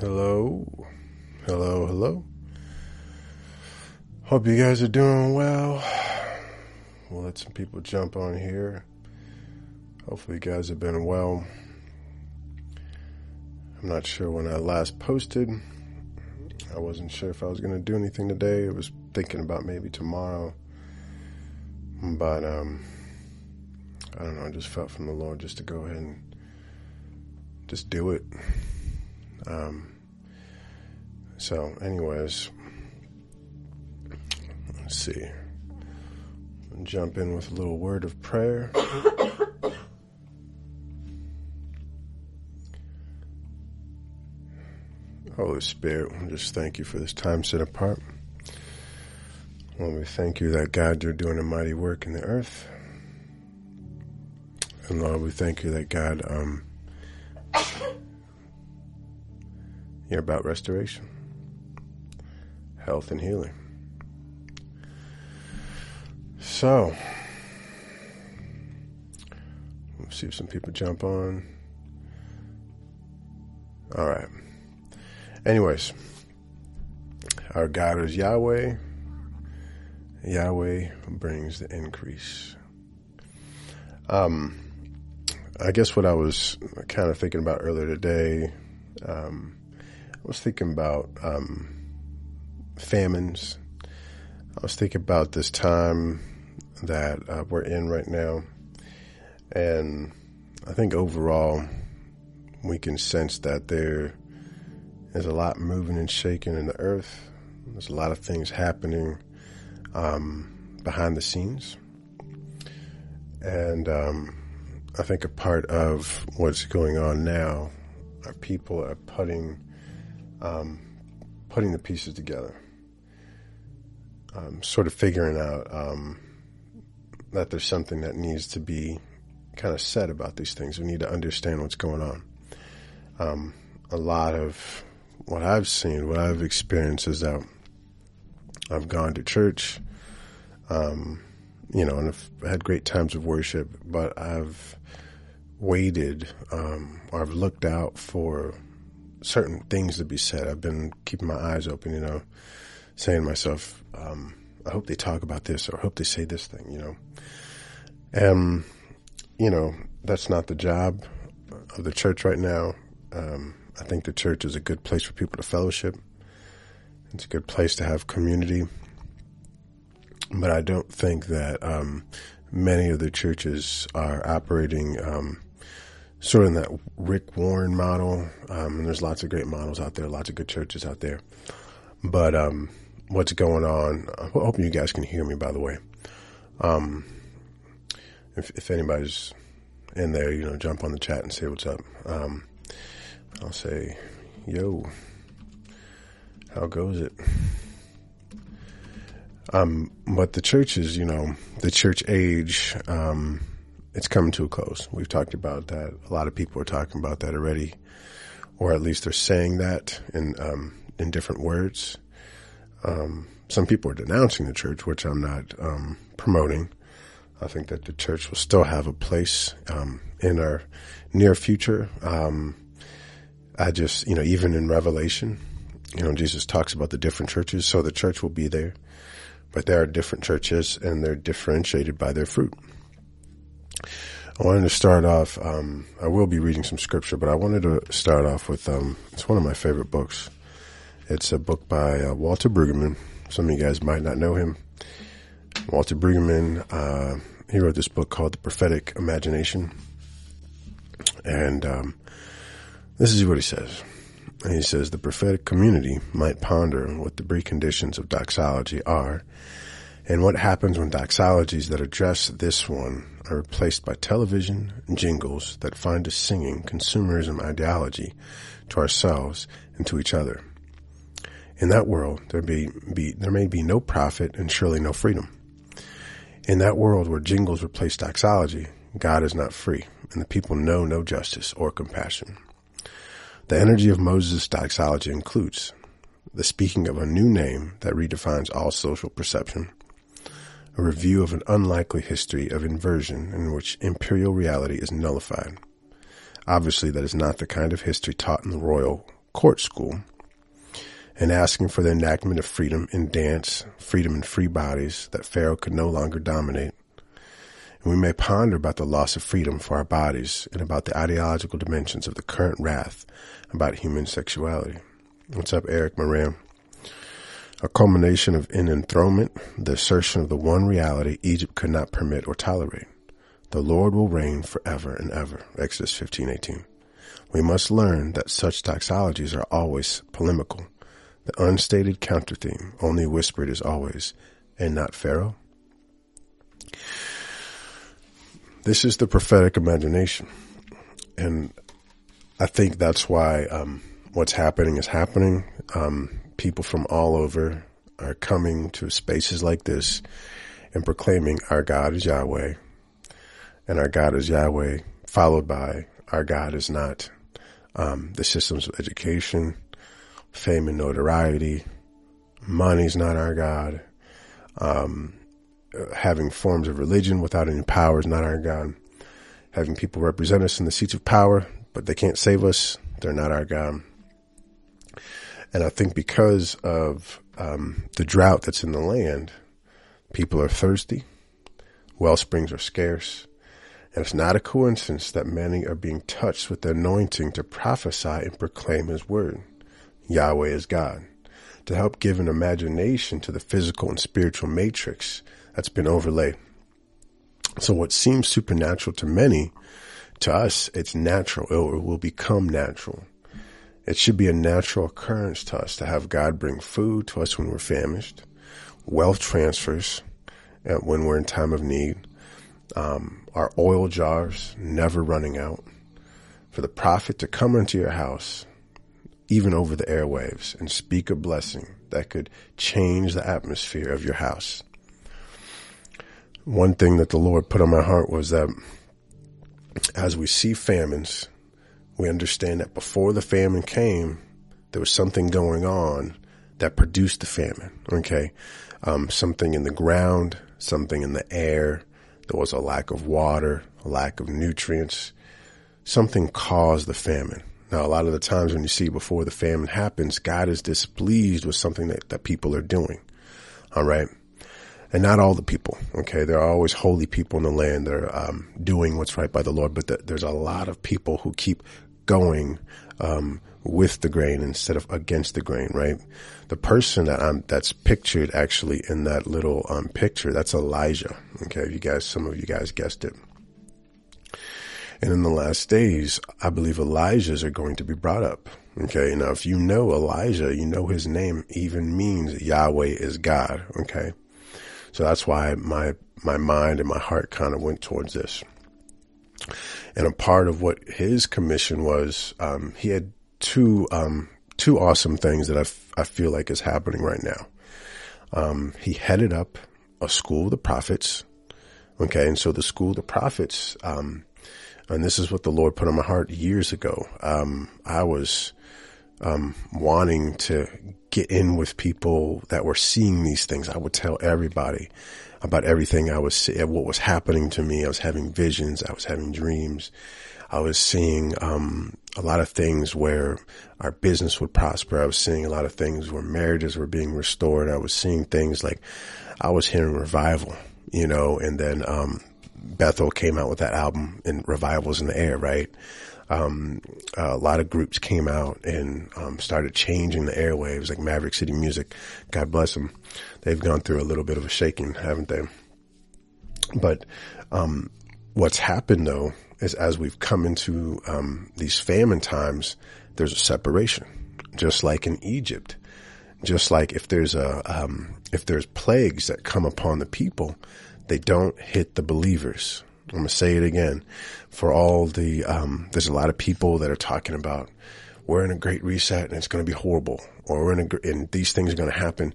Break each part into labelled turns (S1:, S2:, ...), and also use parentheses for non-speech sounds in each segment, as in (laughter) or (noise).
S1: Hello. Hello, hello. Hope you guys are doing well. We'll let some people jump on here. Hopefully, you guys have been well. I'm not sure when I last posted. I wasn't sure if I was going to do anything today. I was thinking about maybe tomorrow. But, um, I don't know. I just felt from the Lord just to go ahead and just do it. Um, so, anyways, let's see. Jump in with a little word of prayer. (coughs) Holy Spirit, we just thank you for this time set apart. Lord, we thank you that God, you're doing a mighty work in the earth. And Lord, we thank you that God, um, (coughs) you're about restoration, health, and healing. So, let's see if some people jump on. All right. Anyways, our God is Yahweh. Yahweh brings the increase. Um, I guess what I was kind of thinking about earlier today, um, I was thinking about um, famines. I was thinking about this time that uh, we're in right now, and I think overall we can sense that there's a lot moving and shaking in the earth. There's a lot of things happening um, behind the scenes. And um, I think a part of what's going on now are people are putting um, putting the pieces together, um, sort of figuring out um, that there's something that needs to be kind of said about these things. We need to understand what's going on. Um, a lot of what I've seen, what I've experienced is that I've gone to church, um, you know, and I've had great times of worship, but I've waited um, or I've looked out for certain things to be said. I've been keeping my eyes open, you know, saying to myself, um, I hope they talk about this or I hope they say this thing, you know. And, you know, that's not the job of the church right now. Um, I think the church is a good place for people to fellowship. It's a good place to have community. But I don't think that um, many of the churches are operating um, sort of in that Rick Warren model. Um, and there's lots of great models out there, lots of good churches out there. But um, what's going on? I hope you guys can hear me, by the way. Um, if, if anybody's in there, you know, jump on the chat and say what's up. Um, I'll say, yo, how goes it? Um, but the church is, you know, the church age, um, it's coming to a close. We've talked about that. A lot of people are talking about that already, or at least they're saying that in, um, in different words. Um, some people are denouncing the church, which I'm not, um, promoting. I think that the church will still have a place, um, in our near future. Um, I just, you know, even in Revelation, you know, Jesus talks about the different churches, so the church will be there, but there are different churches and they're differentiated by their fruit. I wanted to start off, um, I will be reading some scripture, but I wanted to start off with, um, it's one of my favorite books. It's a book by uh, Walter Brueggemann. Some of you guys might not know him. Walter Brueggemann, uh, he wrote this book called The Prophetic Imagination. And, um, this is what he says. And he says the prophetic community might ponder what the preconditions of doxology are and what happens when doxologies that address this one are replaced by television jingles that find us singing consumerism ideology to ourselves and to each other. In that world, there, be, be, there may be no prophet and surely no freedom. In that world where jingles replace doxology, God is not free, and the people know no justice or compassion. The energy of Moses' doxology includes the speaking of a new name that redefines all social perception, a review of an unlikely history of inversion in which imperial reality is nullified. Obviously, that is not the kind of history taught in the royal court school and asking for the enactment of freedom in dance, freedom in free bodies that Pharaoh could no longer dominate. And we may ponder about the loss of freedom for our bodies and about the ideological dimensions of the current wrath about human sexuality. What's up, Eric Moran? A culmination of an enthronement, the assertion of the one reality Egypt could not permit or tolerate. The Lord will reign forever and ever. Exodus 15:18. We must learn that such doxologies are always polemical. The unstated counter theme, only whispered, as always, and not Pharaoh. This is the prophetic imagination. And I think that's why um, what's happening is happening. Um, people from all over are coming to spaces like this and proclaiming our God is Yahweh and our God is Yahweh, followed by our God is not um, the systems of education, fame and notoriety. Money's not our God. Um, having forms of religion without any power is not our God. Having people represent us in the seats of power, but they can't save us, they're not our God. And I think because of um, the drought that's in the land, people are thirsty, well springs are scarce, and it's not a coincidence that many are being touched with the anointing to prophesy and proclaim his word. Yahweh is God. To help give an imagination to the physical and spiritual matrix that's been overlaid. So what seems supernatural to many, to us, it's natural. It will become natural. It should be a natural occurrence to us to have God bring food to us when we're famished, wealth transfers uh, when we're in time of need, um, our oil jars never running out, for the prophet to come into your house, even over the airwaves, and speak a blessing that could change the atmosphere of your house. One thing that the Lord put on my heart was that as we see famines, we understand that before the famine came, there was something going on that produced the famine. Okay. Um, something in the ground, something in the air. There was a lack of water, a lack of nutrients. Something caused the famine. Now, a lot of the times when you see before the famine happens, God is displeased with something that, that people are doing. All right. And not all the people. Okay. There are always holy people in the land that are um, doing what's right by the Lord, but the, there's a lot of people who keep going um, with the grain instead of against the grain, right? The person that I'm that's pictured actually in that little um, picture that's Elijah. Okay, you guys, some of you guys guessed it. And in the last days, I believe Elijahs are going to be brought up. Okay, now if you know Elijah, you know his name even means Yahweh is God. Okay, so that's why my my mind and my heart kind of went towards this. And a part of what his commission was, um, he had two um, two awesome things that I, f- I feel like is happening right now. Um, he headed up a school of the prophets. Okay, and so the school of the prophets, um, and this is what the Lord put on my heart years ago. Um, I was um, wanting to get in with people that were seeing these things. I would tell everybody about everything I was seeing, what was happening to me. I was having visions. I was having dreams. I was seeing um, a lot of things where our business would prosper. I was seeing a lot of things where marriages were being restored. I was seeing things like I was hearing revival, you know, and then um, Bethel came out with that album and revivals in the air, right? Um, a lot of groups came out and um, started changing the airwaves, like Maverick City Music. God bless them. They've gone through a little bit of a shaking, haven't they? But um, what's happened though is as we've come into um, these famine times, there's a separation, just like in Egypt. Just like if there's a um, if there's plagues that come upon the people, they don't hit the believers. I'm gonna say it again. For all the um, there's a lot of people that are talking about we're in a great reset and it's going to be horrible, or we're in a and these things are going to happen.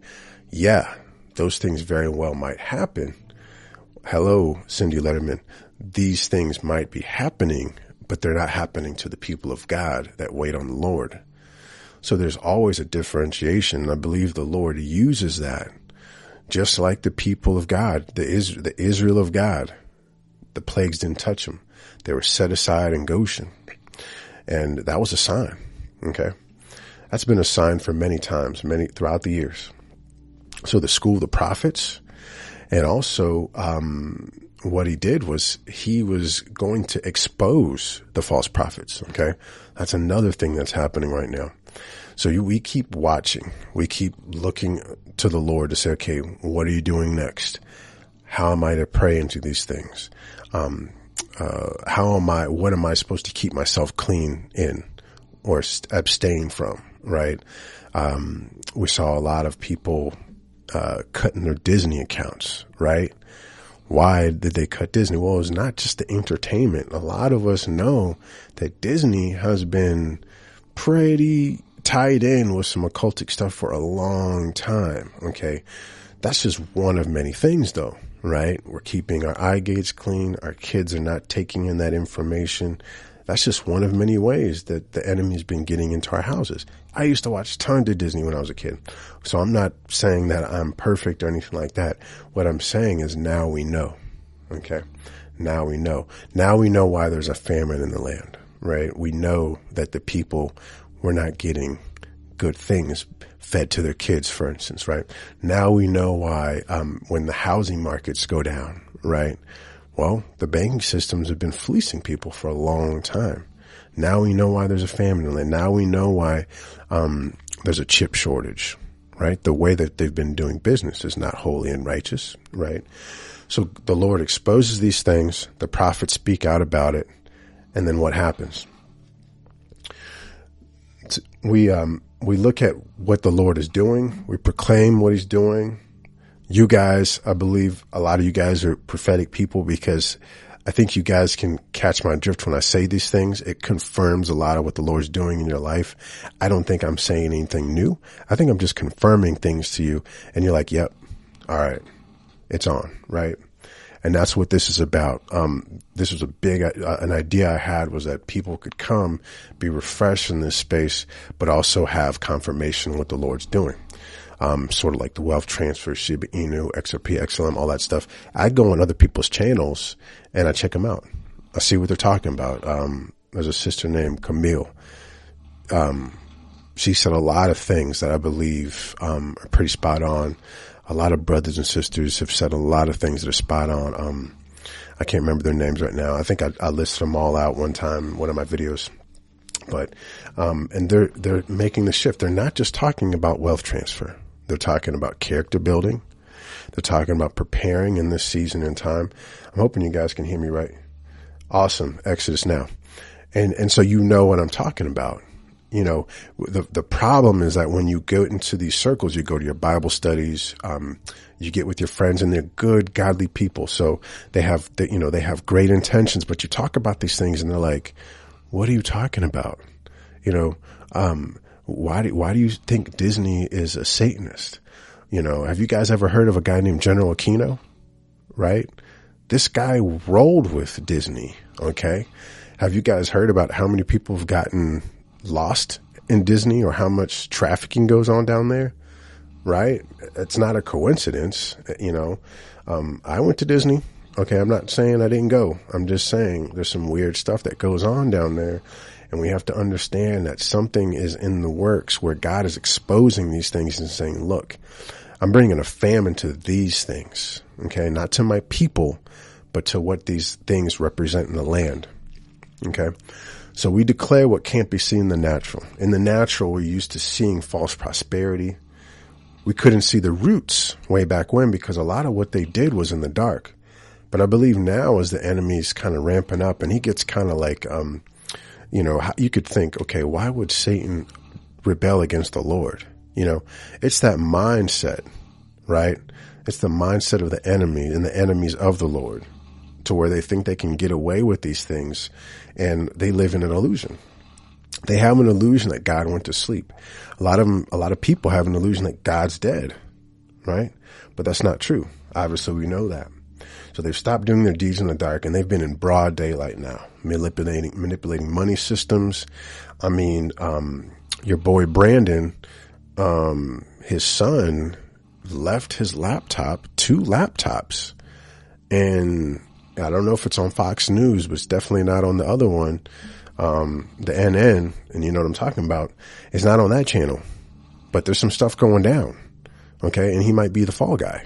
S1: Yeah, those things very well might happen. Hello, Cindy Letterman these things might be happening, but they're not happening to the people of God that wait on the Lord. So there's always a differentiation. And I believe the Lord uses that just like the people of God, the, Is- the Israel of God. The plagues didn't touch them. They were set aside in Goshen. And that was a sign. Okay. That's been a sign for many times, many throughout the years. So the school of the prophets, and also um, what he did was he was going to expose the false prophets. Okay, that's another thing that's happening right now. So you, we keep watching, we keep looking to the Lord to say, okay, what are you doing next? How am I to pray into these things? Um, uh, how am I? What am I supposed to keep myself clean in or abstain from? Right. Um, we saw a lot of people uh, cutting their Disney accounts, right? Why did they cut Disney? Well, it's not just the entertainment. A lot of us know that Disney has been pretty tied in with some occultic stuff for a long time. Okay. That's just one of many things though, right? We're keeping our eye gates clean. Our kids are not taking in that information. That's just one of many ways that the enemy's been getting into our houses. I used to watch tons of Disney when I was a kid. So I'm not saying that I'm perfect or anything like that. What I'm saying is now we know. Okay. Now we know. Now we know why there's a famine in the land, right? We know that the people were not getting good things fed to their kids, for instance, right? Now we know why, um, when the housing markets go down, right? Well, the banking systems have been fleecing people for a long time. Now we know why there's a famine in land. Now we know why um, there's a chip shortage, right? The way that they've been doing business is not holy and righteous, right? So the Lord exposes these things. The prophets speak out about it. And then what happens? We, um, we look at what the Lord is doing. We proclaim what he's doing you guys, I believe a lot of you guys are prophetic people because I think you guys can catch my drift when I say these things. It confirms a lot of what the Lord's doing in your life. I don't think I'm saying anything new. I think I'm just confirming things to you and you're like, yep, all right, it's on, right? And that's what this is about. Um, this was a big, uh, an idea I had was that people could come, be refreshed in this space, but also have confirmation what the Lord's doing um, sort of like the wealth transfer, Shiba Inu, XRP, XLM, all that stuff. I go on other people's channels and I check them out. I see what they're talking about. Um, there's a sister named Camille. Um, she said a lot of things that I believe, um, are pretty spot on. A lot of brothers and sisters have said a lot of things that are spot on. Um, I can't remember their names right now. I think I, I listed them all out one time in one of my videos. But, um, and they're, they're making the shift. They're not just talking about wealth transfer. They're talking about character building. They're talking about preparing in this season and time. I'm hoping you guys can hear me right. Awesome. Exodus now. And, and so you know what I'm talking about. You know, the, the problem is that when you go into these circles, you go to your Bible studies, um, you get with your friends and they're good, godly people. So they have, they, you know, they have great intentions, but you talk about these things and they're like, what are you talking about? You know, um, why do, why do you think Disney is a Satanist? You know, have you guys ever heard of a guy named General Aquino? Right? This guy rolled with Disney. Okay. Have you guys heard about how many people have gotten lost in Disney or how much trafficking goes on down there? Right? It's not a coincidence. You know, um, I went to Disney. Okay. I'm not saying I didn't go. I'm just saying there's some weird stuff that goes on down there and we have to understand that something is in the works where God is exposing these things and saying, look, I'm bringing a famine to these things. Okay. Not to my people, but to what these things represent in the land. Okay. So we declare what can't be seen in the natural. In the natural, we're used to seeing false prosperity. We couldn't see the roots way back when because a lot of what they did was in the dark. But I believe now as the enemy's kind of ramping up and he gets kind of like, um, you know, you could think, okay, why would Satan rebel against the Lord? You know, it's that mindset, right? It's the mindset of the enemy and the enemies of the Lord to where they think they can get away with these things and they live in an illusion. They have an illusion that God went to sleep. A lot of them, a lot of people have an illusion that God's dead, right? But that's not true. Obviously we know that. So they've stopped doing their deeds in the dark and they've been in broad daylight now, manipulating, manipulating money systems. I mean, um, your boy Brandon, um, his son left his laptop, two laptops. And I don't know if it's on Fox News, but it's definitely not on the other one. um, the NN, and you know what I'm talking about, is not on that channel. But there's some stuff going down. Okay. And he might be the fall guy.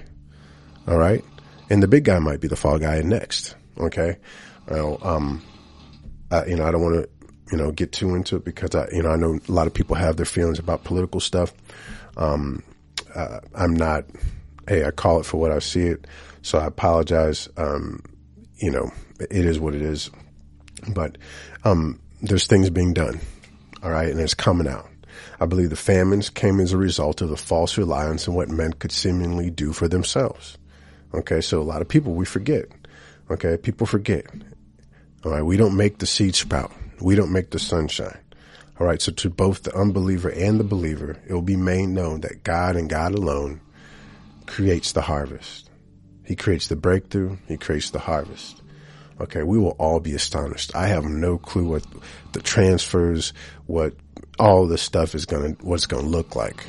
S1: All right. And the big guy might be the fall guy next. Okay. Well, um, uh, you know, I don't want to, you know, get too into it because I, you know, I know a lot of people have their feelings about political stuff. Um, uh, I'm not, hey, I call it for what I see it. So I apologize. Um, you know, it is what it is. But, um, there's things being done. All right. And it's coming out. I believe the famines came as a result of the false reliance on what men could seemingly do for themselves. Okay. So a lot of people, we forget. Okay. People forget. All right. We don't make the seed sprout. We don't make the sunshine. All right. So to both the unbeliever and the believer, it will be made known that God and God alone creates the harvest. He creates the breakthrough. He creates the harvest. Okay. We will all be astonished. I have no clue what the transfers, what all this stuff is going to, what's going to look like.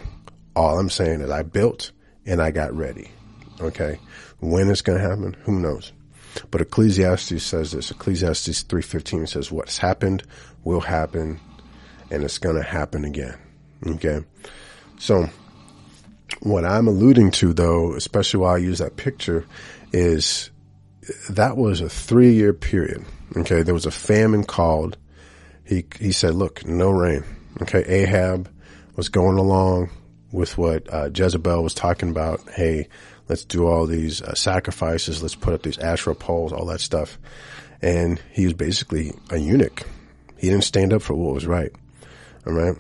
S1: All I'm saying is I built and I got ready. Okay. When it's going to happen, who knows? But Ecclesiastes says this. Ecclesiastes 3.15 says what's happened will happen and it's going to happen again. Okay. So what I'm alluding to though, especially while I use that picture is that was a three year period. Okay. There was a famine called. He, he said, look, no rain. Okay. Ahab was going along with what uh, Jezebel was talking about. Hey, let's do all these uh, sacrifices. Let's put up these Asherah poles, all that stuff. And he was basically a eunuch. He didn't stand up for what was right. All right.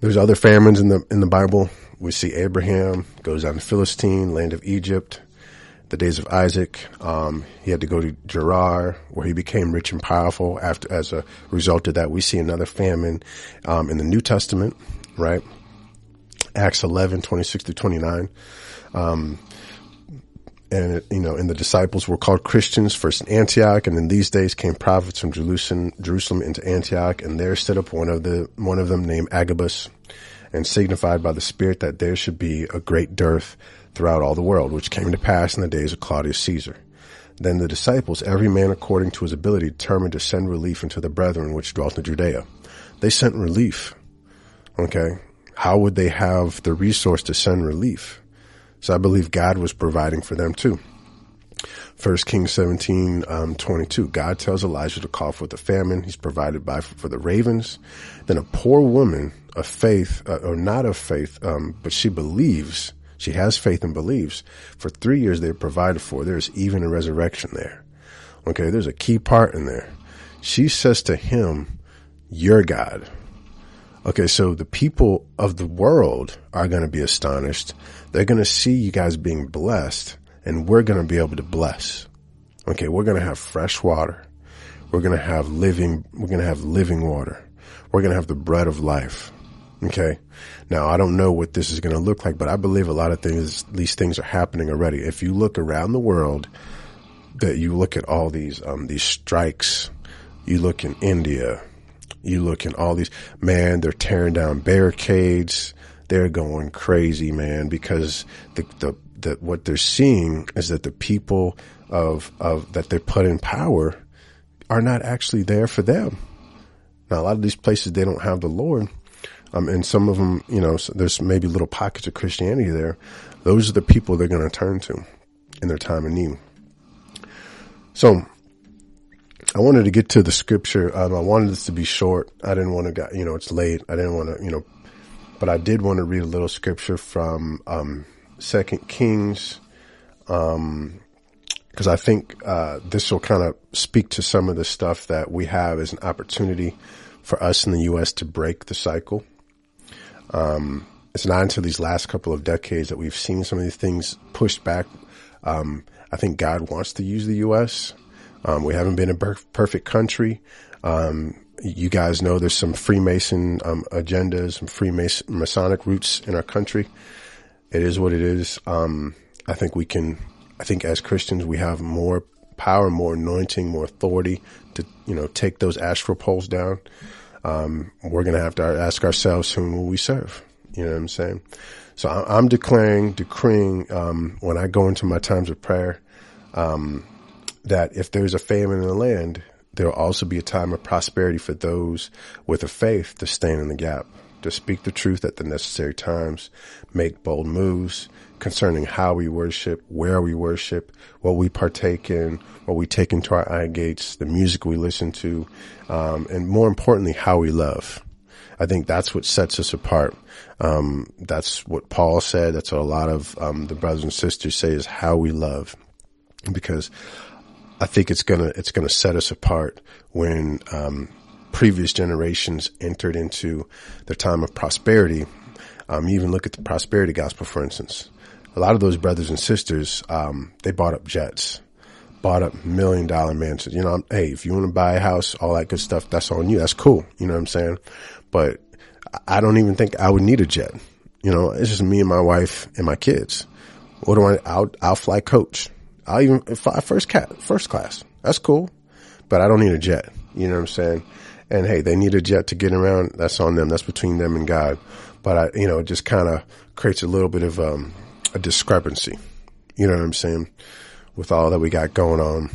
S1: There's other famines in the in the Bible. We see Abraham goes down to Philistine, land of Egypt. The days of Isaac, um, he had to go to Gerar, where he became rich and powerful. After, as a result of that, we see another famine um, in the New Testament, right? Acts 11, 26 through 29. Um, and it, you know, and the disciples were called Christians first in Antioch, and in these days came prophets from Jerusalem, Jerusalem into Antioch, and there stood up one of the one of them named Agabus, and signified by the Spirit that there should be a great dearth throughout all the world, which came to pass in the days of Claudius Caesar. Then the disciples, every man according to his ability, determined to send relief unto the brethren which dwelt in Judea. They sent relief. Okay. How would they have the resource to send relief? So I believe God was providing for them too. First Kings 17, um, 22. God tells Elijah to call for the famine. He's provided by for the ravens. Then a poor woman of faith, uh, or not of faith, um, but she believes. She has faith and believes. For three years they're provided for. There's even a resurrection there. Okay. There's a key part in there. She says to him, your God. Okay. So the people of the world are going to be astonished they're going to see you guys being blessed and we're going to be able to bless. Okay. We're going to have fresh water. We're going to have living, we're going to have living water. We're going to have the bread of life. Okay. Now I don't know what this is going to look like, but I believe a lot of things, these things are happening already. If you look around the world, that you look at all these, um, these strikes, you look in India, you look in all these, man, they're tearing down barricades they're going crazy, man, because the, the, the, what they're seeing is that the people of, of, that they put in power are not actually there for them. Now, a lot of these places, they don't have the Lord. Um, and some of them, you know, there's maybe little pockets of Christianity there. Those are the people they're going to turn to in their time of need. So I wanted to get to the scripture. Um, I wanted this to be short. I didn't want to, you know, it's late. I didn't want to, you know, but I did want to read a little scripture from um, Second Kings, because um, I think uh, this will kind of speak to some of the stuff that we have as an opportunity for us in the U.S. to break the cycle. Um, it's not until these last couple of decades that we've seen some of these things pushed back. Um, I think God wants to use the U.S. Um, we haven't been a perfect country. Um, you guys know there's some Freemason um, agendas, some Freemason Masonic roots in our country. It is what it is. Um, I think we can. I think as Christians we have more power, more anointing, more authority to you know take those Asherah poles down. Um, we're going to have to ask ourselves whom will we serve. You know what I'm saying? So I'm declaring, decreeing um, when I go into my times of prayer um, that if there's a famine in the land, there will also be a time of prosperity for those with a faith to stand in the gap, to speak the truth at the necessary times, make bold moves concerning how we worship, where we worship, what we partake in, what we take into our eye gates, the music we listen to, um, and more importantly, how we love. I think that's what sets us apart. Um, that's what Paul said. That's what a lot of um, the brothers and sisters say is how we love, because I think it's gonna it's gonna set us apart when um, previous generations entered into their time of prosperity. Um, you even look at the prosperity gospel, for instance. A lot of those brothers and sisters, um, they bought up jets, bought up million dollar mansions. You know, hey, if you want to buy a house, all that good stuff, that's on you. That's cool. You know what I'm saying? But I don't even think I would need a jet. You know, it's just me and my wife and my kids. What do I? I'll I'll fly coach. I'll even fly first cat first class. That's cool, but I don't need a jet. You know what I'm saying? And hey, they need a jet to get around. That's on them. That's between them and God. But I, you know, it just kind of creates a little bit of um, a discrepancy. You know what I'm saying? With all that we got going on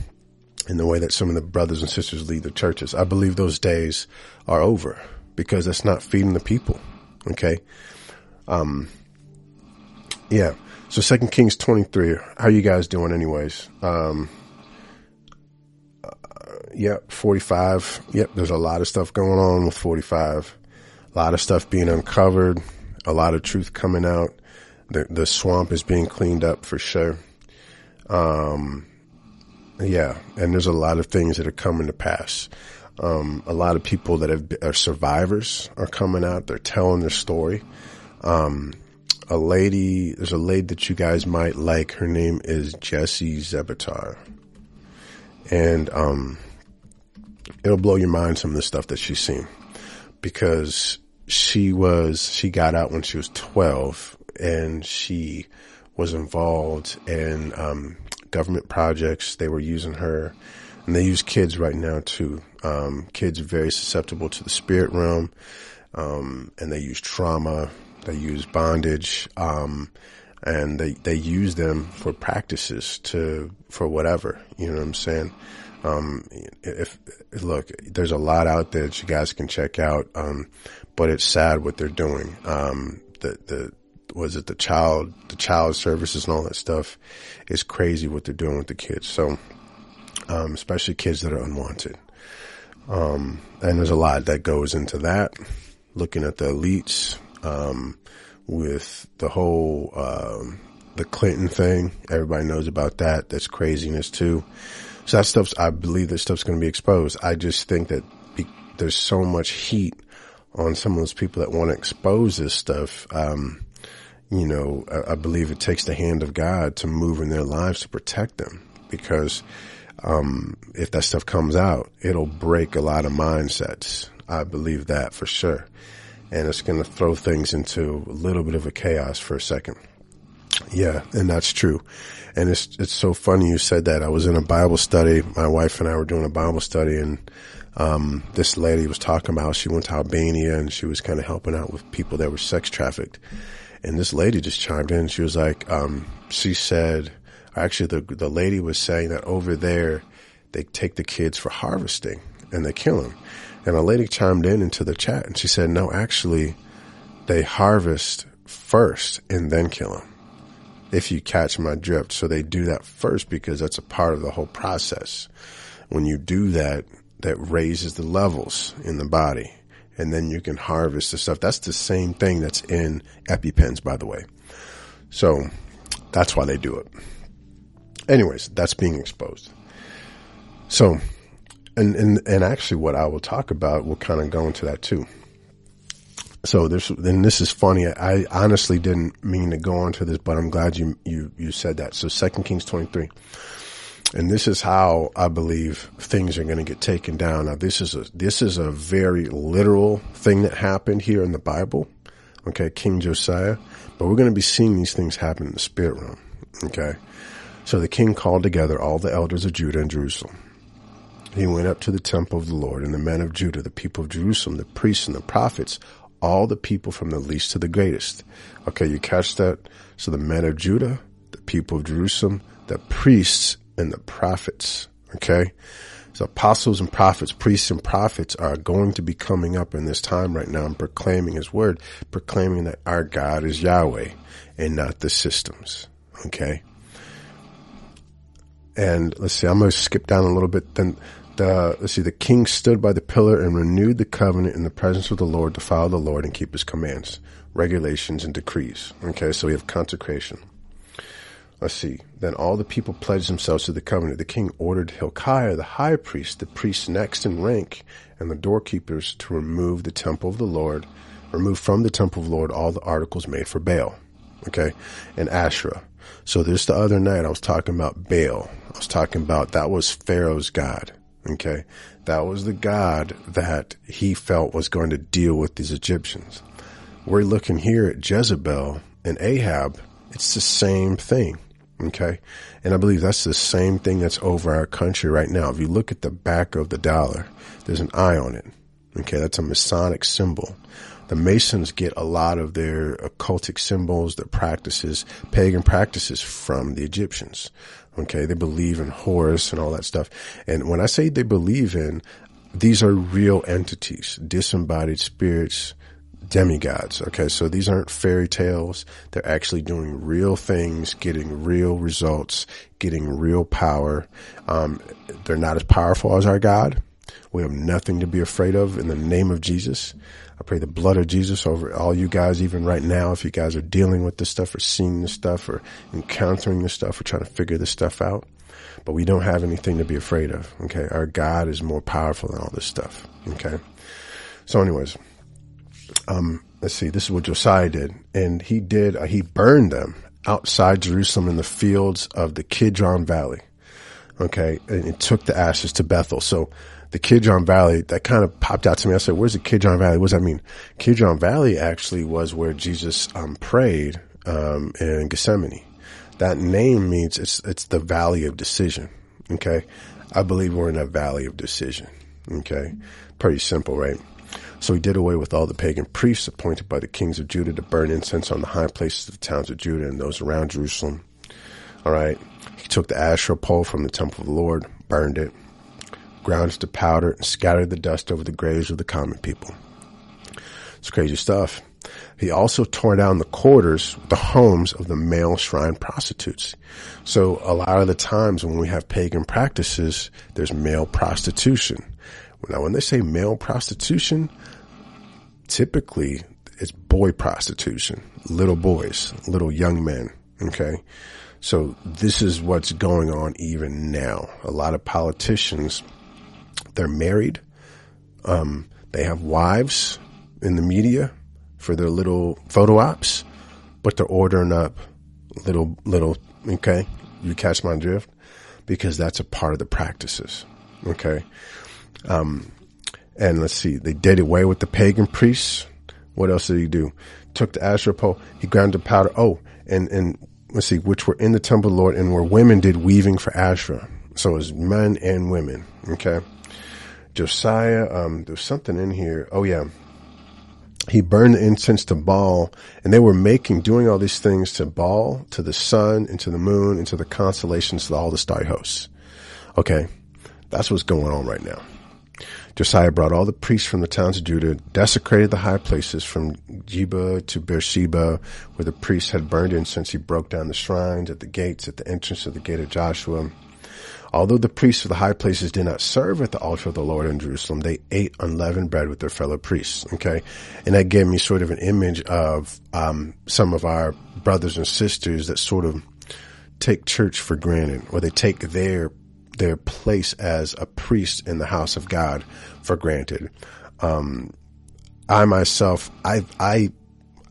S1: in the way that some of the brothers and sisters lead the churches. I believe those days are over because that's not feeding the people. Okay. Um, yeah. So Second Kings 23, how you guys doing anyways? Um, uh, yep, 45. Yep, there's a lot of stuff going on with 45. A lot of stuff being uncovered, a lot of truth coming out. The the swamp is being cleaned up for sure. Um, yeah, and there's a lot of things that are coming to pass. Um, a lot of people that have, are survivors are coming out. They're telling their story. Um, a lady, there's a lady that you guys might like. Her name is Jessie Czebotar. And, um, it'll blow your mind some of the stuff that she's seen because she was, she got out when she was 12 and she was involved in, um, government projects. They were using her and they use kids right now too. Um, kids are very susceptible to the spirit realm, um, and they use trauma, they use bondage, um, and they, they use them for practices to, for whatever, you know what I'm saying? Um, if, look, there's a lot out there that you guys can check out, um, but it's sad what they're doing. Um, the, the, was it the child, the child services and all that stuff is crazy what they're doing with the kids. So, um, especially kids that are unwanted. Um, and there's a lot that goes into that. Looking at the elites, um, with the whole, um, the Clinton thing. Everybody knows about that. That's craziness too. So that stuff's, I believe that stuff's going to be exposed. I just think that be, there's so much heat on some of those people that want to expose this stuff. Um, you know, I, I, believe it takes the hand of God to move in their lives to protect them because um, if that stuff comes out, it'll break a lot of mindsets. I believe that for sure. And it's going to throw things into a little bit of a chaos for a second. Yeah, and that's true. And it's it's so funny you said that. I was in a Bible study. My wife and I were doing a Bible study, and um, this lady was talking about she went to Albania and she was kind of helping out with people that were sex trafficked. And this lady just chimed in. She was like, um, she said Actually, the the lady was saying that over there, they take the kids for harvesting and they kill them. And a lady chimed in into the chat and she said, no, actually, they harvest first and then kill them. If you catch my drift. So they do that first because that's a part of the whole process. When you do that, that raises the levels in the body and then you can harvest the stuff. That's the same thing that's in EpiPens, by the way. So that's why they do it anyways, that's being exposed. So, and, and, and actually what I will talk about will kind of go into that too. So this, and this is funny. I honestly didn't mean to go into this, but I'm glad you, you, you said that. So second Kings 23. And this is how I believe things are going to get taken down. Now this is a, this is a very literal thing that happened here in the Bible. Okay. King Josiah, but we're going to be seeing these things happen in the spirit realm. Okay. So the king called together all the elders of Judah and Jerusalem. He went up to the temple of the Lord, and the men of Judah, the people of Jerusalem, the priests and the prophets, all the people from the least to the greatest. Okay, you catch that? So the men of Judah, the people of Jerusalem, the priests, and the prophets. Okay? So apostles and prophets, priests and prophets are going to be coming up in this time right now and proclaiming his word, proclaiming that our God is Yahweh and not the systems. Okay. And let's see, I'm going to skip down a little bit. Then the, uh, let's see, the king stood by the pillar and renewed the covenant in the presence of the Lord to follow the Lord and keep his commands, regulations, and decrees. Okay. So we have consecration. Let's see. Then all the people pledged themselves to the covenant. The king ordered Hilkiah, the high priest, the priest next in rank, and the doorkeepers to remove the temple of the Lord, remove from the temple of the Lord all the articles made for Baal. Okay. And Asherah. So this the other night I was talking about Baal. I was talking about that was Pharaoh's God. Okay. That was the God that he felt was going to deal with these Egyptians. We're looking here at Jezebel and Ahab. It's the same thing. Okay. And I believe that's the same thing that's over our country right now. If you look at the back of the dollar, there's an eye on it. Okay. That's a Masonic symbol. The Masons get a lot of their occultic symbols, their practices, pagan practices from the Egyptians. Okay. They believe in Horus and all that stuff. And when I say they believe in, these are real entities, disembodied spirits, demigods. Okay. So these aren't fairy tales. They're actually doing real things, getting real results, getting real power. Um, they're not as powerful as our God. We have nothing to be afraid of in the name of Jesus. Pray the blood of Jesus over all you guys, even right now, if you guys are dealing with this stuff or seeing this stuff or encountering this stuff or trying to figure this stuff out. But we don't have anything to be afraid of. Okay. Our God is more powerful than all this stuff. Okay. So anyways, um, let's see, this is what Josiah did. And he did, uh, he burned them outside Jerusalem in the fields of the Kidron Valley. Okay. And it took the ashes to Bethel. So the Kidron Valley, that kind of popped out to me. I said, where's the Kidron Valley? What does that mean? Kidron Valley actually was where Jesus, um, prayed, um, in Gethsemane. That name means it's, it's the valley of decision. Okay. I believe we're in a valley of decision. Okay. Pretty simple, right? So he did away with all the pagan priests appointed by the kings of Judah to burn incense on the high places of the towns of Judah and those around Jerusalem. All right. He took the Asherah pole from the temple of the Lord, burned it, ground it to powder, and scattered the dust over the graves of the common people. It's crazy stuff. He also tore down the quarters, the homes of the male shrine prostitutes. So a lot of the times when we have pagan practices, there's male prostitution. Now, when they say male prostitution, typically it's boy prostitution, little boys, little young men. Okay. So this is what's going on even now. A lot of politicians, they're married. Um, they have wives in the media for their little photo ops, but they're ordering up little, little, okay. You catch my drift because that's a part of the practices. Okay. Um, and let's see, they did away with the pagan priests. What else did he do? Took the Asherah pole. He ground the powder. Oh, and, and let's see, which were in the temple of the Lord and where women did weaving for Asherah. So it was men and women. Okay. Josiah, um, there's something in here. Oh yeah. He burned the incense to Baal and they were making, doing all these things to Baal, to the sun, and to the moon, and to the constellations, to all the star hosts. Okay. That's what's going on right now. Josiah brought all the priests from the towns of Judah, desecrated the high places from Geba to Beersheba, where the priests had burned incense. He broke down the shrines at the gates, at the entrance of the gate of Joshua. Although the priests of the high places did not serve at the altar of the Lord in Jerusalem, they ate unleavened bread with their fellow priests. Okay. And that gave me sort of an image of, um, some of our brothers and sisters that sort of take church for granted or they take their their place as a priest in the house of God for granted. Um, I myself, I, I,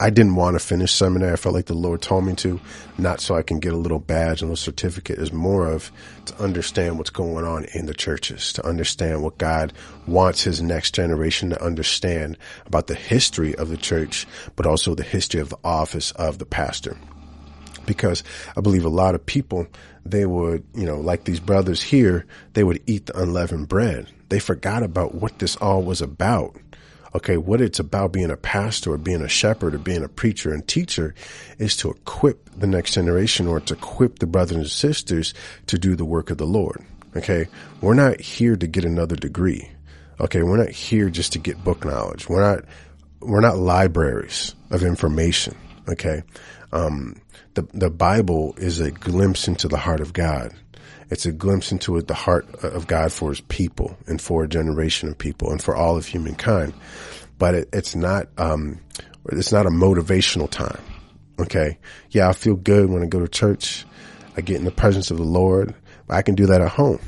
S1: I didn't want to finish seminary. I felt like the Lord told me to, not so I can get a little badge and a certificate. Is more of to understand what's going on in the churches, to understand what God wants His next generation to understand about the history of the church, but also the history of the office of the pastor because I believe a lot of people, they would, you know, like these brothers here, they would eat the unleavened bread. They forgot about what this all was about. Okay, what it's about being a pastor or being a shepherd or being a preacher and teacher is to equip the next generation or to equip the brothers and sisters to do the work of the Lord. Okay. We're not here to get another degree. Okay. We're not here just to get book knowledge. We're not, we're not libraries of information. Okay. Um, the, the Bible is a glimpse into the heart of God. It's a glimpse into the heart of God for his people and for a generation of people and for all of humankind. But it, it's not, um, it's not a motivational time. Okay. Yeah, I feel good when I go to church. I get in the presence of the Lord. I can do that at home.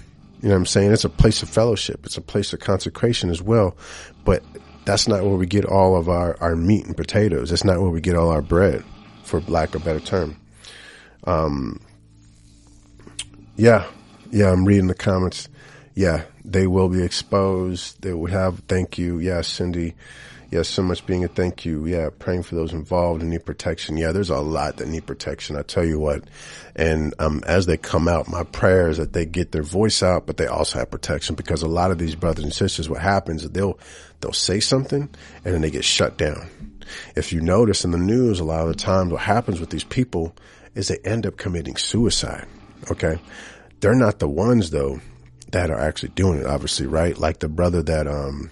S1: You know what I'm saying? It's a place of fellowship. It's a place of consecration as well. But that's not where we get all of our, our meat and potatoes. That's not where we get all our bread, for lack of a better term. Um, yeah, yeah, I'm reading the comments. Yeah, they will be exposed. They will have thank you. Yeah, Cindy. Yeah, so much being a thank you. Yeah, praying for those involved and need protection. Yeah, there's a lot that need protection. I tell you what. And um, as they come out, my prayer is that they get their voice out, but they also have protection because a lot of these brothers and sisters, what happens is they'll they'll say something and then they get shut down. If you notice in the news, a lot of the times what happens with these people is they end up committing suicide. Okay. They're not the ones though that are actually doing it, obviously, right? Like the brother that, um,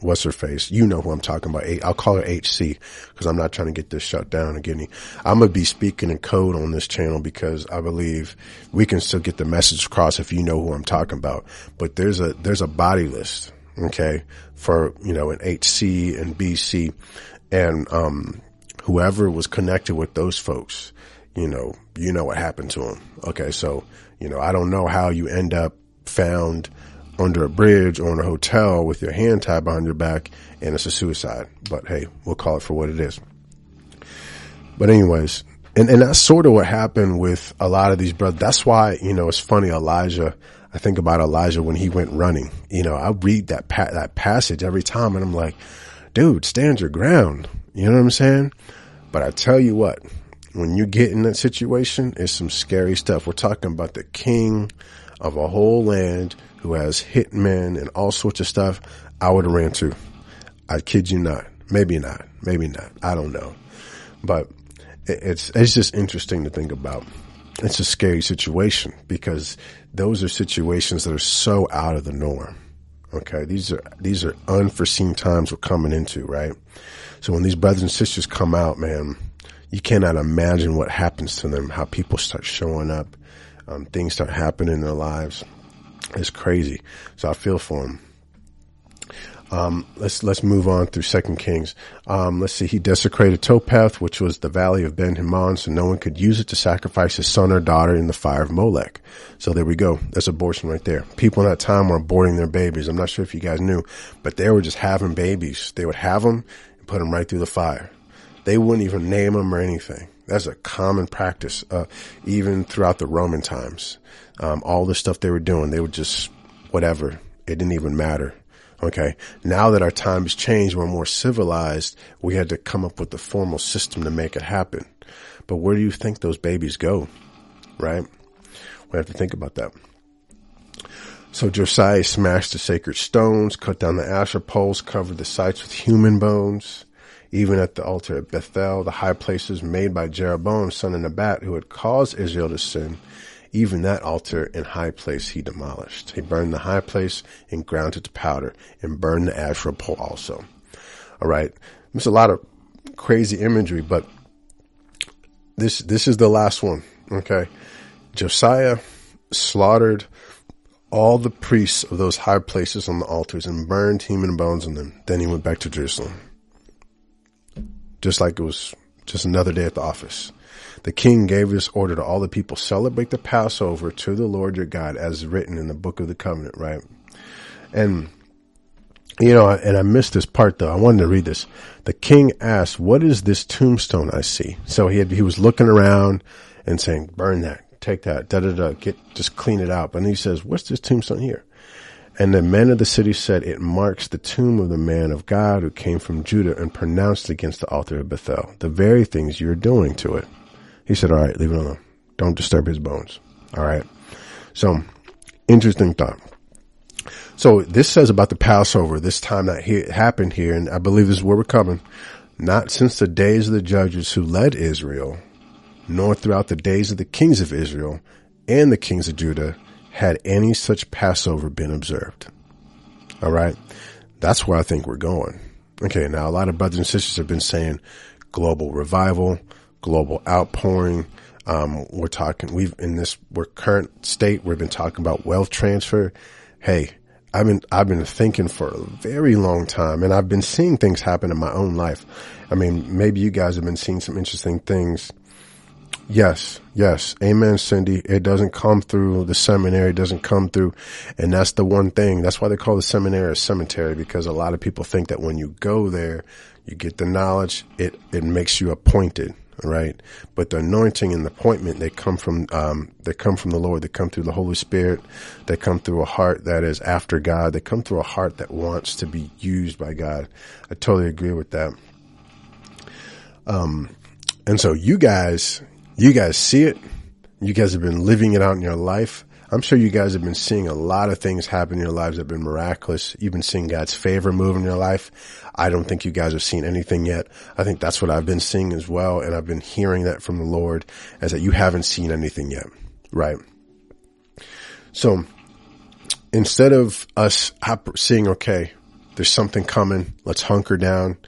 S1: what's her face? You know who I'm talking about. I'll call her HC because I'm not trying to get this shut down again. I'm going to be speaking in code on this channel because I believe we can still get the message across if you know who I'm talking about. But there's a, there's a body list. Okay. For, you know, an HC and BC and, um, whoever was connected with those folks, you know, you know what happened to him. Okay. So, you know, I don't know how you end up found under a bridge or in a hotel with your hand tied behind your back and it's a suicide. But hey, we'll call it for what it is. But anyways, and, and that's sort of what happened with a lot of these brothers. That's why, you know, it's funny, Elijah, I think about Elijah when he went running, you know, I read that, pa- that passage every time and I'm like, dude, stand your ground. You know what I'm saying? But I tell you what, when you get in that situation, it's some scary stuff. We're talking about the king of a whole land who has hitmen and all sorts of stuff. I would have ran too. I kid you not. Maybe not. Maybe not. I don't know. But it's, it's just interesting to think about. It's a scary situation because those are situations that are so out of the norm. Okay. These are, these are unforeseen times we're coming into, right? So when these brothers and sisters come out, man, you cannot imagine what happens to them, how people start showing up, um, things start happening in their lives. It's crazy. So I feel for them. Um, let's let's move on through Second Kings. Um, let's see. He desecrated Topheth, which was the valley of Ben Hinnom, so no one could use it to sacrifice his son or daughter in the fire of Molech. So there we go. That's abortion right there. People in that time were aborting their babies. I'm not sure if you guys knew, but they were just having babies. They would have them and put them right through the fire. They wouldn't even name them or anything. That's a common practice, uh, even throughout the Roman times. Um, all the stuff they were doing, they would just, whatever. It didn't even matter. Okay. Now that our time has changed, we're more civilized. We had to come up with the formal system to make it happen. But where do you think those babies go? Right? We have to think about that. So Josiah smashed the sacred stones, cut down the Asherah poles, covered the sites with human bones. Even at the altar at Bethel, the high places made by Jeroboam, son of Nebat, who had caused Israel to sin, even that altar and high place he demolished. He burned the high place and ground it to powder and burned the Asherah pole also. All right. There's a lot of crazy imagery, but this, this is the last one. Okay. Josiah slaughtered all the priests of those high places on the altars and burned human bones on them. Then he went back to Jerusalem just like it was just another day at the office. The king gave this order to all the people, celebrate the Passover to the Lord your God as written in the book of the covenant, right? And, you know, and I missed this part though. I wanted to read this. The king asked, what is this tombstone I see? So he had, he was looking around and saying, burn that, take that, da da da, get, just clean it out. And he says, what's this tombstone here? And the men of the city said, It marks the tomb of the man of God who came from Judah and pronounced against the altar of Bethel, the very things you're doing to it. He said, All right, leave it alone. Don't disturb his bones. All right. So, interesting thought. So, this says about the Passover, this time that he, happened here, and I believe this is where we're coming. Not since the days of the judges who led Israel, nor throughout the days of the kings of Israel and the kings of Judah had any such Passover been observed. All right. That's where I think we're going. Okay. Now, a lot of brothers and sisters have been saying global revival, global outpouring. Um, we're talking, we've in this, we're current state, we've been talking about wealth transfer. Hey, I've been, I've been thinking for a very long time and I've been seeing things happen in my own life. I mean, maybe you guys have been seeing some interesting things Yes, yes. Amen, Cindy. It doesn't come through the seminary. It doesn't come through. And that's the one thing. That's why they call the seminary a cemetery because a lot of people think that when you go there, you get the knowledge. It, it makes you appointed. Right. But the anointing and the appointment, they come from, um, they come from the Lord. They come through the Holy Spirit. They come through a heart that is after God. They come through a heart that wants to be used by God. I totally agree with that. Um, and so you guys, you guys see it. You guys have been living it out in your life. I'm sure you guys have been seeing a lot of things happen in your lives that have been miraculous. You've been seeing God's favor move in your life. I don't think you guys have seen anything yet. I think that's what I've been seeing as well. And I've been hearing that from the Lord as that you haven't seen anything yet. Right. So instead of us seeing, okay, there's something coming. Let's hunker down.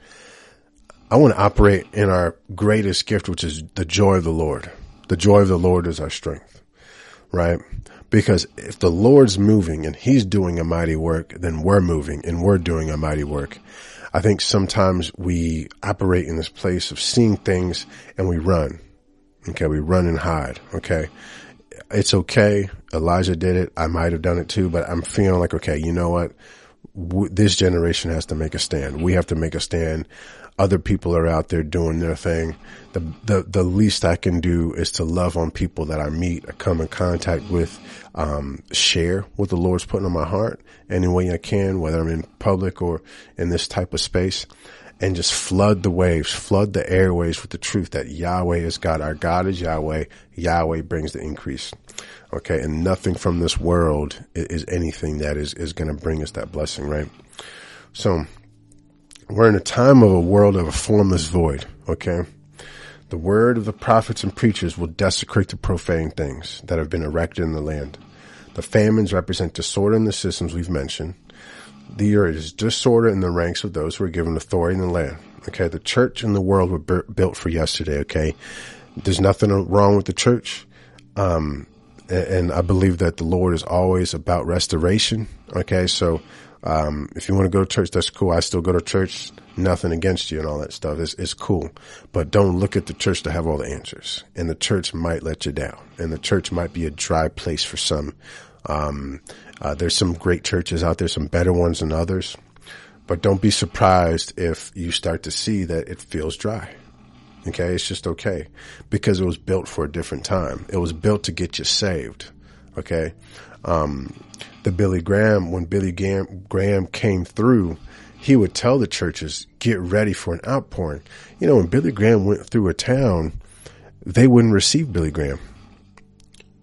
S1: I want to operate in our greatest gift, which is the joy of the Lord. The joy of the Lord is our strength, right? Because if the Lord's moving and he's doing a mighty work, then we're moving and we're doing a mighty work. I think sometimes we operate in this place of seeing things and we run. Okay. We run and hide. Okay. It's okay. Elijah did it. I might have done it too, but I'm feeling like, okay, you know what? this generation has to make a stand. We have to make a stand other people are out there doing their thing. The, the, the least I can do is to love on people that I meet, I come in contact with, um, share what the Lord's putting on my heart any way I can, whether I'm in public or in this type of space and just flood the waves, flood the airways with the truth that Yahweh is God. Our God is Yahweh. Yahweh brings the increase. Okay. And nothing from this world is anything that is, is going to bring us that blessing, right? So we're in a time of a world of a formless void, okay? The word of the prophets and preachers will desecrate the profane things that have been erected in the land. The famines represent disorder in the systems we've mentioned. The earth is disorder in the ranks of those who are given authority in the land. Okay, the church and the world were built for yesterday. Okay, there's nothing wrong with the church, um, and I believe that the Lord is always about restoration. Okay, so um, if you want to go to church, that's cool. I still go to church. Nothing against you and all that stuff. It's, it's cool. But don't look at the church to have all the answers. And the church might let you down. And the church might be a dry place for some. Um, uh, there's some great churches out there, some better ones than others. But don't be surprised if you start to see that it feels dry. Okay. It's just okay because it was built for a different time. It was built to get you saved. Okay. Um, Billy Graham, when Billy Graham came through, he would tell the churches, get ready for an outpouring. You know, when Billy Graham went through a town, they wouldn't receive Billy Graham.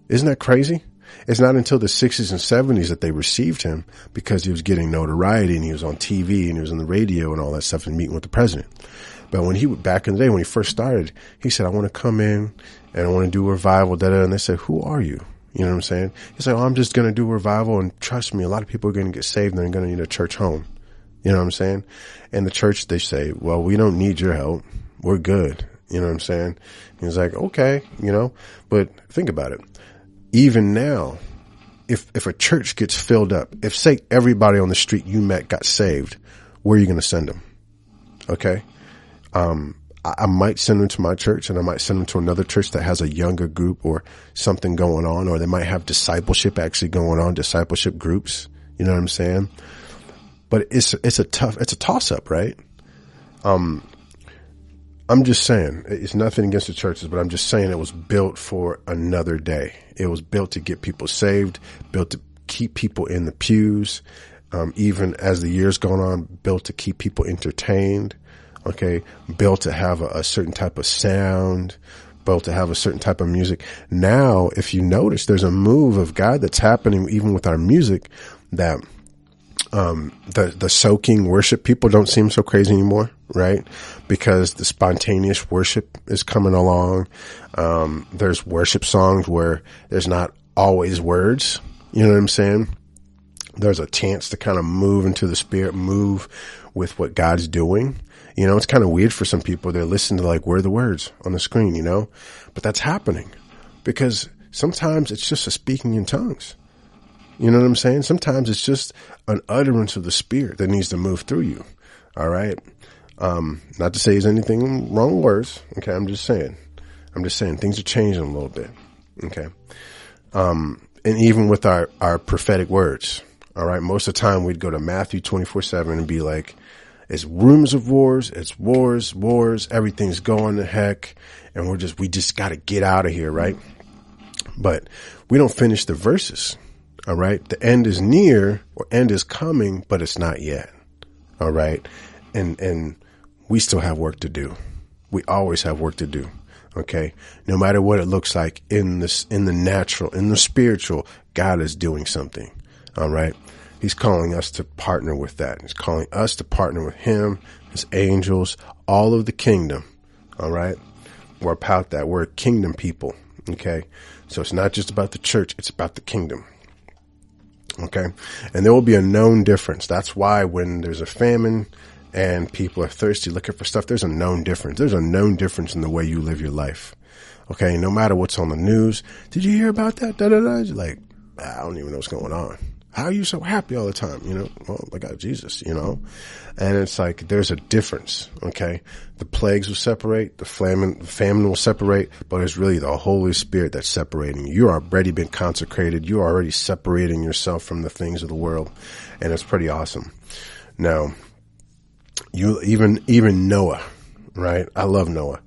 S1: Isn't that crazy? It's not until the 60s and 70s that they received him because he was getting notoriety and he was on TV and he was on the radio and all that stuff and meeting with the president. But when he, back in the day, when he first started, he said, I want to come in and I want to do a revival, da, da, and they said, who are you? You know what I'm saying? He's like, oh, I'm just going to do revival. And trust me, a lot of people are going to get saved and they're going to need a church home. You know what I'm saying? And the church, they say, well, we don't need your help. We're good. You know what I'm saying? He's like, okay, you know, but think about it. Even now, if, if a church gets filled up, if say everybody on the street you met got saved, where are you going to send them? Okay. Um, I might send them to my church and I might send them to another church that has a younger group or something going on, or they might have discipleship actually going on, discipleship groups. You know what I'm saying? But it's, it's a tough, it's a toss up, right? Um, I'm just saying it's nothing against the churches, but I'm just saying it was built for another day. It was built to get people saved, built to keep people in the pews. Um, even as the years gone on, built to keep people entertained okay, built to have a, a certain type of sound, built to have a certain type of music. Now, if you notice, there's a move of God that's happening even with our music that um, the the soaking worship people don't seem so crazy anymore, right? Because the spontaneous worship is coming along. Um, there's worship songs where there's not always words. You know what I'm saying? There's a chance to kind of move into the spirit, move with what God's doing. You know, it's kind of weird for some people. They're listening to like, where are the words on the screen, you know? But that's happening because sometimes it's just a speaking in tongues. You know what I'm saying? Sometimes it's just an utterance of the spirit that needs to move through you. All right. Um, not to say there's anything wrong with words. Okay. I'm just saying. I'm just saying things are changing a little bit. Okay. Um, and even with our, our prophetic words. All right. Most of the time we'd go to Matthew 24 seven and be like, it's rumors of wars. It's wars, wars. Everything's going to heck. And we're just, we just got to get out of here. Right. But we don't finish the verses. All right. The end is near or end is coming, but it's not yet. All right. And, and we still have work to do. We always have work to do. Okay. No matter what it looks like in this, in the natural, in the spiritual, God is doing something. All right. He's calling us to partner with that. He's calling us to partner with him, his angels, all of the kingdom. All right. We're about that. We're kingdom people. Okay. So it's not just about the church. It's about the kingdom. Okay. And there will be a known difference. That's why when there's a famine and people are thirsty looking for stuff, there's a known difference. There's a known difference in the way you live your life. Okay. No matter what's on the news. Did you hear about that? Da, da, da. Like, I don't even know what's going on. How are you so happy all the time? You know, well, I got Jesus, you know, and it's like, there's a difference. Okay. The plagues will separate, the famine, famine will separate, but it's really the Holy Spirit that's separating you. You're already been consecrated. You're already separating yourself from the things of the world. And it's pretty awesome. Now, you, even, even Noah, right? I love Noah.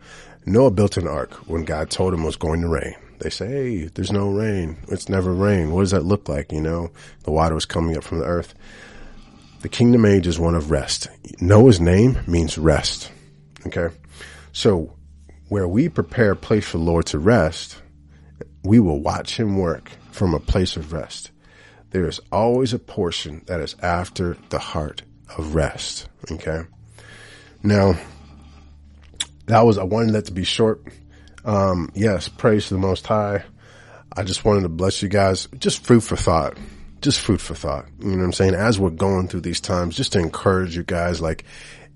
S1: Noah built an ark when God told him it was going to rain. They say, Hey, there's no rain. It's never rain. What does that look like? You know, the water was coming up from the earth. The kingdom age is one of rest. Noah's name means rest. Okay. So where we prepare a place for the Lord to rest, we will watch him work from a place of rest. There is always a portion that is after the heart of rest. Okay. Now, that was, I wanted that to be short um, yes, praise the Most High. I just wanted to bless you guys. Just food for thought. Just food for thought. You know what I'm saying? As we're going through these times, just to encourage you guys, like,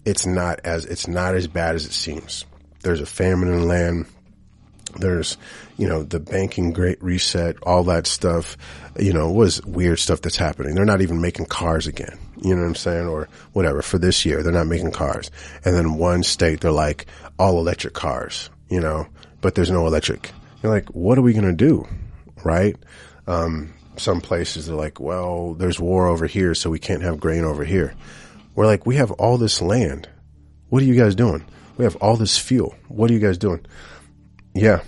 S1: it's not as, it's not as bad as it seems. There's a famine in the land. There's, you know, the banking great reset, all that stuff, you know, was weird stuff that's happening. They're not even making cars again. You know what I'm saying? Or whatever for this year. They're not making cars. And then one state, they're like all electric cars, you know, but there's no electric. You're like, what are we going to do? Right? Um, some places are like, well, there's war over here, so we can't have grain over here. We're like, we have all this land. What are you guys doing? We have all this fuel. What are you guys doing? Yeah.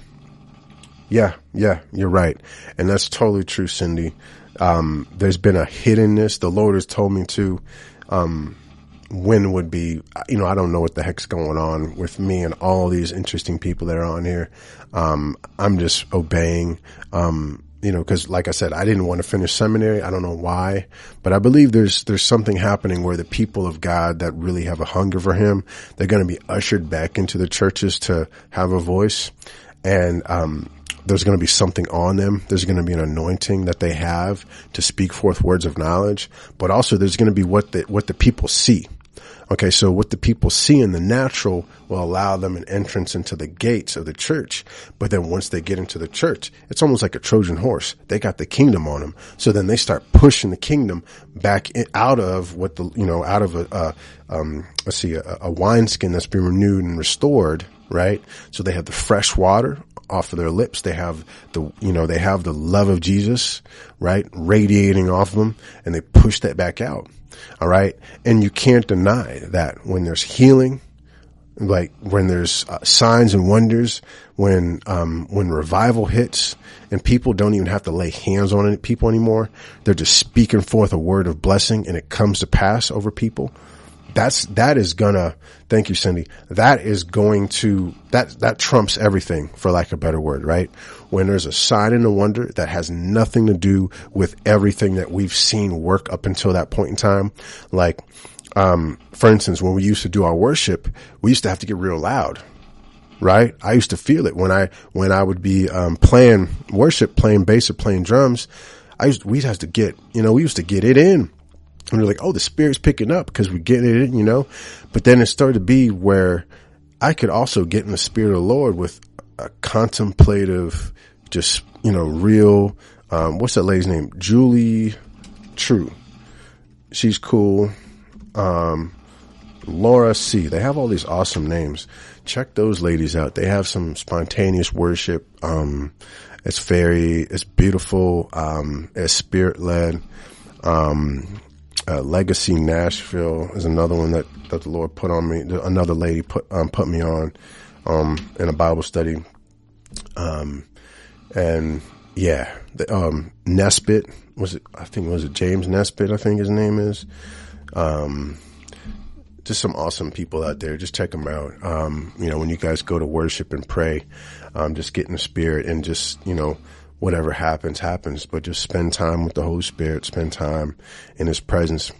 S1: Yeah. Yeah. You're right. And that's totally true, Cindy. Um, there's been a hiddenness. The Lord has told me to, um, when would be, you know, I don't know what the heck's going on with me and all these interesting people that are on here. Um, I'm just obeying, um, you know, cause like I said, I didn't want to finish seminary. I don't know why, but I believe there's, there's something happening where the people of God that really have a hunger for him, they're going to be ushered back into the churches to have a voice. And, um, there's going to be something on them. There's going to be an anointing that they have to speak forth words of knowledge, but also there's going to be what the, what the people see. Okay, so what the people see in the natural will allow them an entrance into the gates of the church. But then once they get into the church, it's almost like a Trojan horse. They got the kingdom on them. So then they start pushing the kingdom back in, out of what the, you know, out of a, um, let's see, a, a wineskin that's been renewed and restored, right? So they have the fresh water off of their lips. They have the, you know, they have the love of Jesus, right? Radiating off of them and they push that back out. All right. And you can't deny that when there's healing, like when there's uh, signs and wonders, when, um, when revival hits and people don't even have to lay hands on it, people anymore, they're just speaking forth a word of blessing and it comes to pass over people. That's that is gonna thank you cindy. That is going to that that trumps everything for lack of a better word right when there's a sign and a wonder that has nothing to do with everything that we've seen work up until that point in time like um, for instance when we used to do our worship we used to have to get real loud right i used to feel it when i when i would be um, playing worship playing bass or playing drums I used, we used to get, you know, we used to get it in. And we're like, oh, the spirit's picking up because we're getting it in, you know? But then it started to be where I could also get in the spirit of the Lord with a contemplative, just, you know, real, um, what's that lady's name? Julie True. She's cool. Um, Laura C. They have all these awesome names. Check those ladies out. They have some spontaneous worship. Um, it's very, it's beautiful. Um, it's spirit led. Um, uh, Legacy Nashville is another one that, that the Lord put on me. Another lady put, um, put me on, um, in a Bible study. Um, and yeah, the, um, Nesbitt was it, I think, was it James Nesbitt? I think his name is. Um, just some awesome people out there. Just check them out. Um, you know, when you guys go to worship and pray, um, just get in the spirit and just, you know, whatever happens, happens, but just spend time with the Holy Spirit, spend time in His presence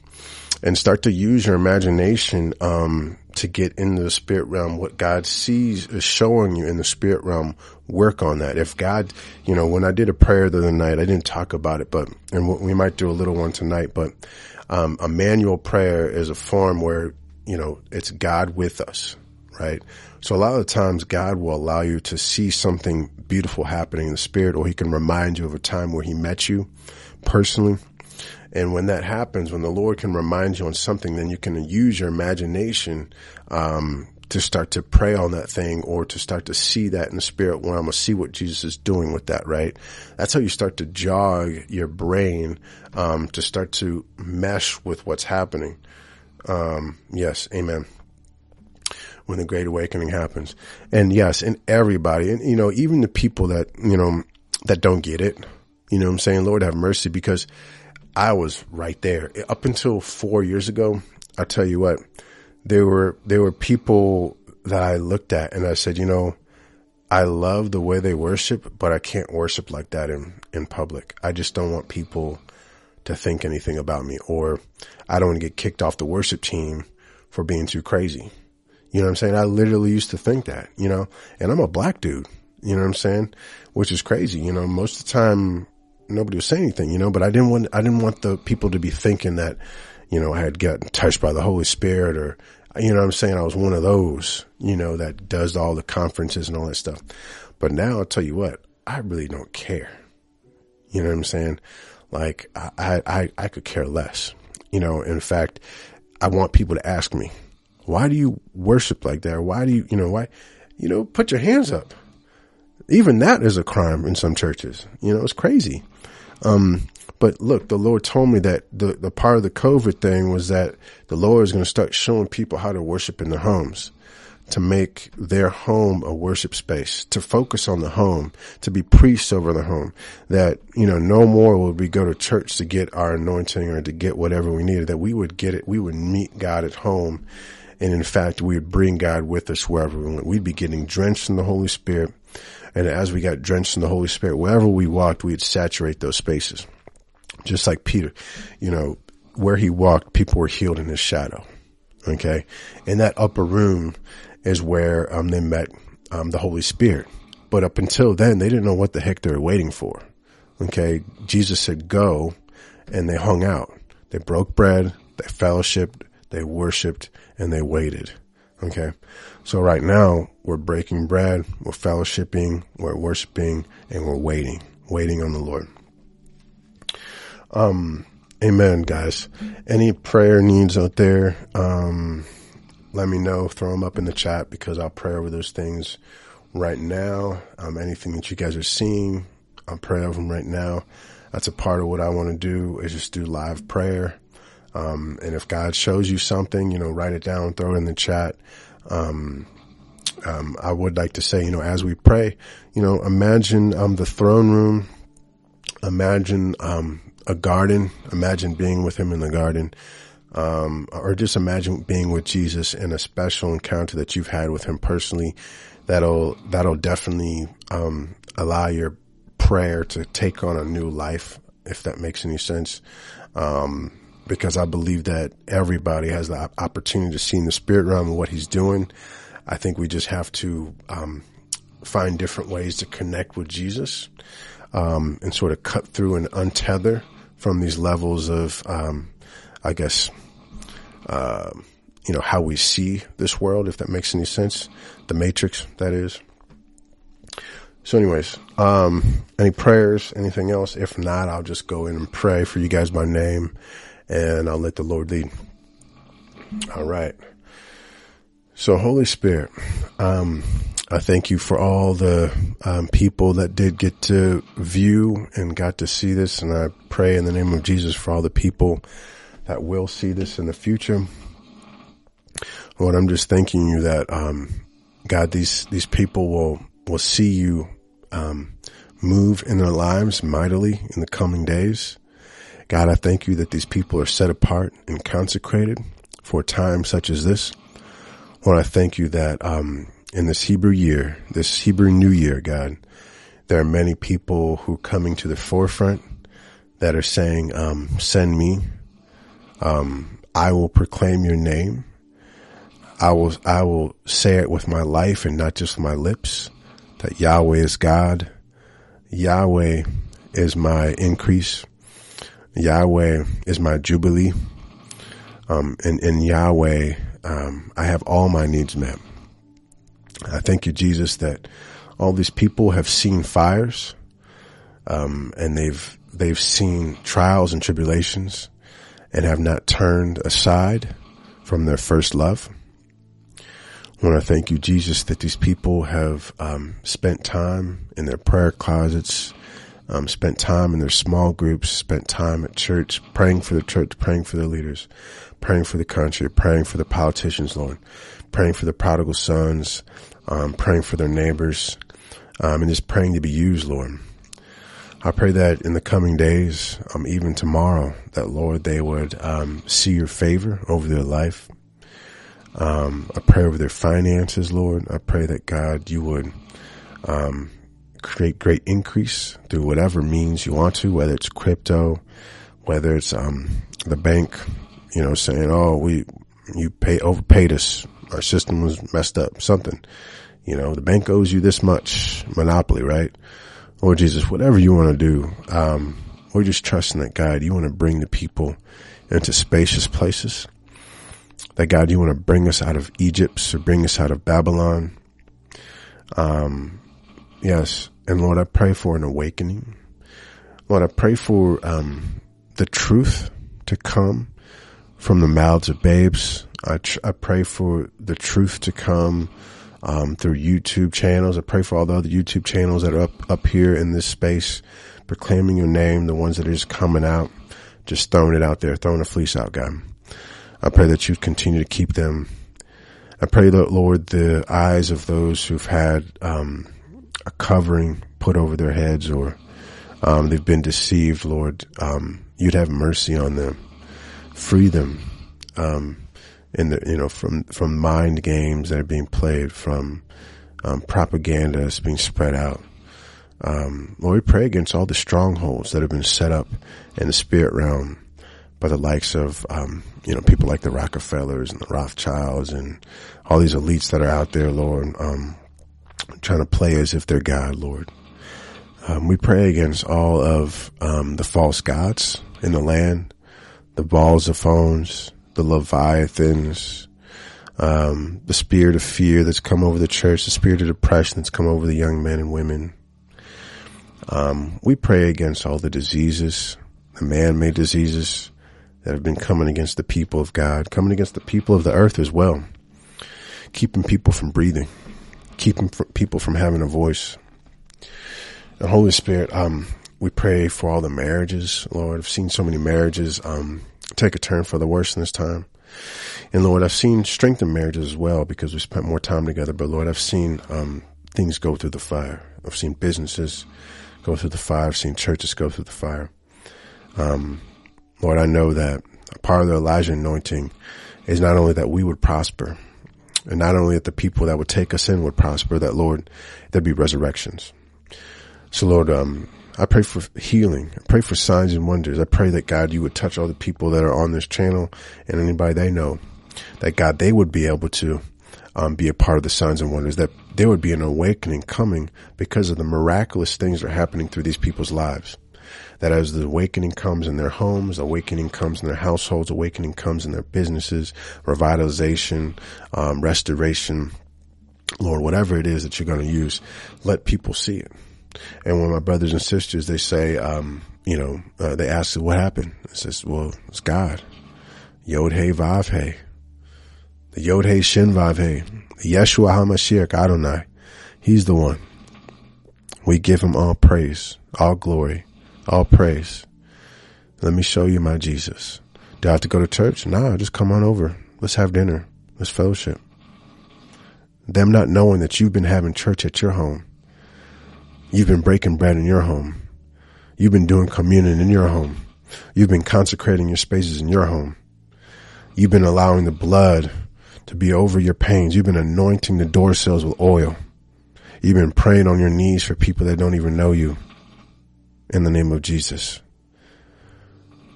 S1: and start to use your imagination, um, to get in the spirit realm. What God sees is showing you in the spirit realm. Work on that. If God, you know, when I did a prayer the other night, I didn't talk about it, but, and we might do a little one tonight, but, um, Immanuel prayer is a form where, you know, it's God with us, right? So a lot of times God will allow you to see something beautiful happening in the spirit, or he can remind you of a time where he met you personally. And when that happens, when the Lord can remind you on something, then you can use your imagination, um, to start to pray on that thing or to start to see that in the spirit realm or see what Jesus is doing with that, right? That's how you start to jog your brain, um, to start to mesh with what's happening. Um, yes, amen when the Great Awakening happens. And yes, and everybody, and you know, even the people that, you know, that don't get it, you know I'm saying? Lord have mercy because I was right there. Up until four years ago, I'll tell you what, there were, there were people that I looked at and I said, you know, I love the way they worship, but I can't worship like that in, in public. I just don't want people to think anything about me or I don't want to get kicked off the worship team for being too crazy. You know what I'm saying? I literally used to think that, you know, and I'm a black dude, you know what I'm saying? Which is crazy. You know, most of the time nobody was saying anything, you know, but I didn't want, I didn't want the people to be thinking that, you know, I had gotten touched by the Holy Spirit or, you know what I'm saying? I was one of those, you know, that does all the conferences and all that stuff. But now I'll tell you what, I really don't care. You know what I'm saying? Like I, I, I could care less. You know, in fact, I want people to ask me, why do you worship like that? Why do you, you know, why, you know, put your hands up. Even that is a crime in some churches. You know, it's crazy. Um, but look, the Lord told me that the, the part of the COVID thing was that the Lord is going to start showing people how to worship in their homes to make their home a worship space, to focus on the home, to be priests over the home. That, you know, no more would we go to church to get our anointing or to get whatever we needed, that we would get it, we would meet God at home and in fact, we would bring God with us wherever we went. We'd be getting drenched in the Holy Spirit. And as we got drenched in the Holy Spirit, wherever we walked, we'd saturate those spaces. Just like Peter, you know, where he walked, people were healed in his shadow. Okay. In that upper room is where um, they met um, the Holy Spirit. But up until then, they didn't know what the heck they were waiting for. Okay. Jesus said, go. And they hung out. They broke bread. They fellowshiped. They worshiped and they waited. Okay. So right now we're breaking bread, we're fellowshipping, we're worshiping, and we're waiting, waiting on the Lord. Um, amen, guys. Any prayer needs out there, um, let me know, throw them up in the chat because I'll pray over those things right now. Um, anything that you guys are seeing, I'll pray over them right now. That's a part of what I want to do is just do live prayer. Um, and if God shows you something, you know, write it down, throw it in the chat. Um, um, I would like to say, you know, as we pray, you know, imagine um, the throne room, imagine um, a garden, imagine being with Him in the garden, um, or just imagine being with Jesus in a special encounter that you've had with Him personally. That'll that'll definitely um, allow your prayer to take on a new life, if that makes any sense. Um, because I believe that everybody has the opportunity to see in the spirit realm what he's doing. I think we just have to um, find different ways to connect with Jesus. um, and sort of cut through and untether from these levels of, um, I guess, uh, you know, how we see this world, if that makes any sense. The matrix, that is. So anyways, um, any prayers, anything else? If not, I'll just go in and pray for you guys by name and I'll let the Lord lead. All right. So Holy Spirit, um, I thank you for all the um, people that did get to view and got to see this. And I pray in the name of Jesus for all the people that will see this in the future. Lord, I'm just thanking you that, um, God, these, these people will, will see you, um, move in their lives mightily in the coming days. God, I thank you that these people are set apart and consecrated for a time such as this. Lord, I thank you that, um, in this Hebrew year, this Hebrew New Year, God, there are many people who are coming to the forefront that are saying, um, send me. Um, I will proclaim your name. I will, I will say it with my life and not just my lips that Yahweh is God. Yahweh is my increase. Yahweh is my jubilee. Um, and in Yahweh, um, I have all my needs met. I thank you, Jesus, that all these people have seen fires, um, and they've they've seen trials and tribulations, and have not turned aside from their first love. I want to thank you, Jesus, that these people have um, spent time in their prayer closets, um, spent time in their small groups, spent time at church, praying for the church, praying for their leaders, praying for the country, praying for the politicians, Lord, praying for the prodigal sons, um, praying for their neighbors, um, and just praying to be used, Lord. I pray that in the coming days, um, even tomorrow, that Lord, they would um, see your favor over their life. Um, I pray over their finances, Lord. I pray that God, you would um, create great increase through whatever means you want to, whether it's crypto, whether it's the bank, you know, saying, "Oh, we you pay overpaid us our system was messed up, something. You know, the bank owes you this much monopoly, right? Lord Jesus, whatever you want to do, um, we're just trusting that God, you want to bring the people into spacious places. That God, you want to bring us out of Egypt or bring us out of Babylon. Um, yes. And Lord, I pray for an awakening. Lord, I pray for, um, the truth to come from the mouths of babes I, tr- I pray for the truth to come um, through YouTube channels. I pray for all the other YouTube channels that are up up here in this space, proclaiming your name. The ones that are just coming out, just throwing it out there, throwing a fleece out, God. I pray that you continue to keep them. I pray that Lord, the eyes of those who've had um, a covering put over their heads or um, they've been deceived, Lord, um, you'd have mercy on them, free them. Um, in the you know from from mind games that are being played, from um, propaganda that's being spread out. Um, Lord, we pray against all the strongholds that have been set up in the spirit realm by the likes of um, you know people like the Rockefellers and the Rothschilds and all these elites that are out there, Lord, trying to play as if they're God, Lord. Um, we pray against all of um, the false gods in the land, the balls of phones, the Leviathans, um, the spirit of fear that's come over the church, the spirit of depression that's come over the young men and women. Um, we pray against all the diseases, the man-made diseases that have been coming against the people of God, coming against the people of the earth as well, keeping people from breathing, keeping people from having a voice. And Holy Spirit, um, we pray for all the marriages, Lord. I've seen so many marriages, um, take a turn for the worse in this time. And Lord, I've seen strengthen marriages as well because we spent more time together. But Lord, I've seen um, things go through the fire. I've seen businesses go through the fire. I've seen churches go through the fire. Um, Lord, I know that part of the Elijah anointing is not only that we would prosper, and not only that the people that would take us in would prosper, that Lord, there'd be resurrections. So Lord, um, I pray for healing. I pray for signs and wonders. I pray that God, you would touch all the people that are on this channel and anybody they know, that God, they would be able to um, be a part of the signs and wonders, that there would be an awakening coming because of the miraculous things that are happening through these people's lives. That as the awakening comes in their homes, awakening comes in their households, awakening comes in their businesses, revitalization, um, restoration, Lord, whatever it is that you're going to use, let people see it. And when my brothers and sisters, they say, um, you know, uh, they ask, what happened? I says, well, it's God. Yod Hey Vav Hey. The Yod Hey Shin Vav Hey. Yeshua HaMashiach Adonai. He's the one. We give him all praise, all glory, all praise. Let me show you my Jesus. Do I have to go to church? Nah, just come on over. Let's have dinner. Let's fellowship. Them not knowing that you've been having church at your home. You've been breaking bread in your home. You've been doing communion in your home. You've been consecrating your spaces in your home. You've been allowing the blood to be over your pains. You've been anointing the door sills with oil. You've been praying on your knees for people that don't even know you in the name of Jesus.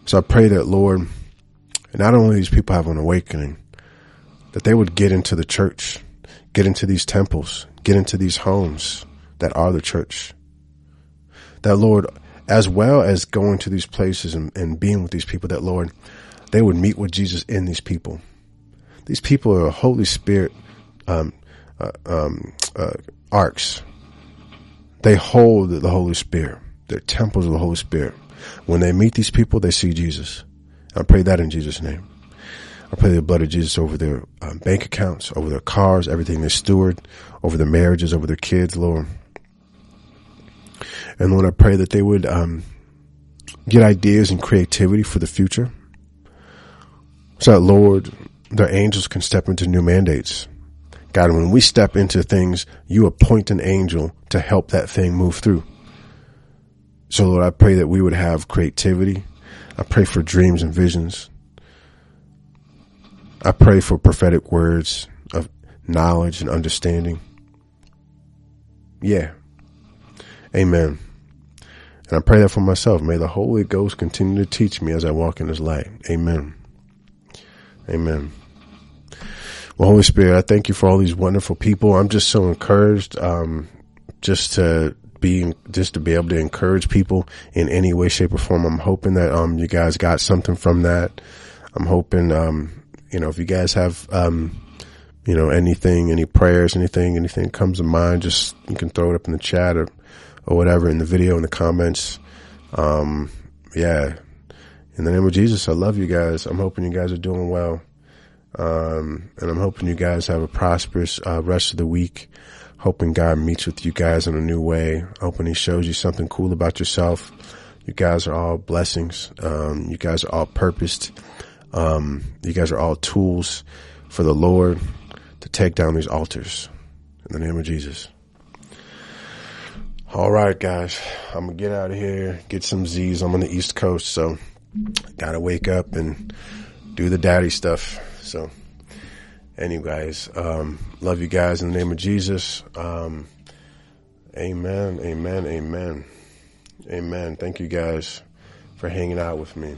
S1: So I pray that Lord, not only these people have an awakening, that they would get into the church, get into these temples, get into these homes that are the church. That Lord, as well as going to these places and, and being with these people, that Lord, they would meet with Jesus in these people. These people are Holy Spirit um, uh, um, uh, arks. They hold the Holy Spirit. They're temples of the Holy Spirit. When they meet these people, they see Jesus. I pray that in Jesus' name. I pray the blood of Jesus over their um, bank accounts, over their cars, everything they steward, over their marriages, over their kids, Lord. And Lord, I pray that they would um, get ideas and creativity for the future. So that, Lord, their angels can step into new mandates. God, when we step into things, you appoint an angel to help that thing move through. So, Lord, I pray that we would have creativity. I pray for dreams and visions. I pray for prophetic words of knowledge and understanding. Yeah. Amen. And I pray that for myself. May the Holy Ghost continue to teach me as I walk in His light. Amen. Amen. Well, Holy Spirit, I thank you for all these wonderful people. I'm just so encouraged, um, just to be, just to be able to encourage people in any way, shape or form. I'm hoping that, um, you guys got something from that. I'm hoping, um, you know, if you guys have, um, you know, anything, any prayers, anything, anything comes to mind, just you can throw it up in the chat or or whatever in the video in the comments. Um, yeah. In the name of Jesus, I love you guys. I'm hoping you guys are doing well. Um, and I'm hoping you guys have a prosperous uh, rest of the week. Hoping God meets with you guys in a new way. Hoping He shows you something cool about yourself. You guys are all blessings. Um, you guys are all purposed. Um, you guys are all tools for the Lord to take down these altars. In the name of Jesus. All right, guys, I'm gonna get out of here, get some Z's. I'm on the East Coast, so gotta wake up and do the daddy stuff. So, anyways, um, love you guys in the name of Jesus. Um, amen, amen, amen, amen. Thank you guys for hanging out with me.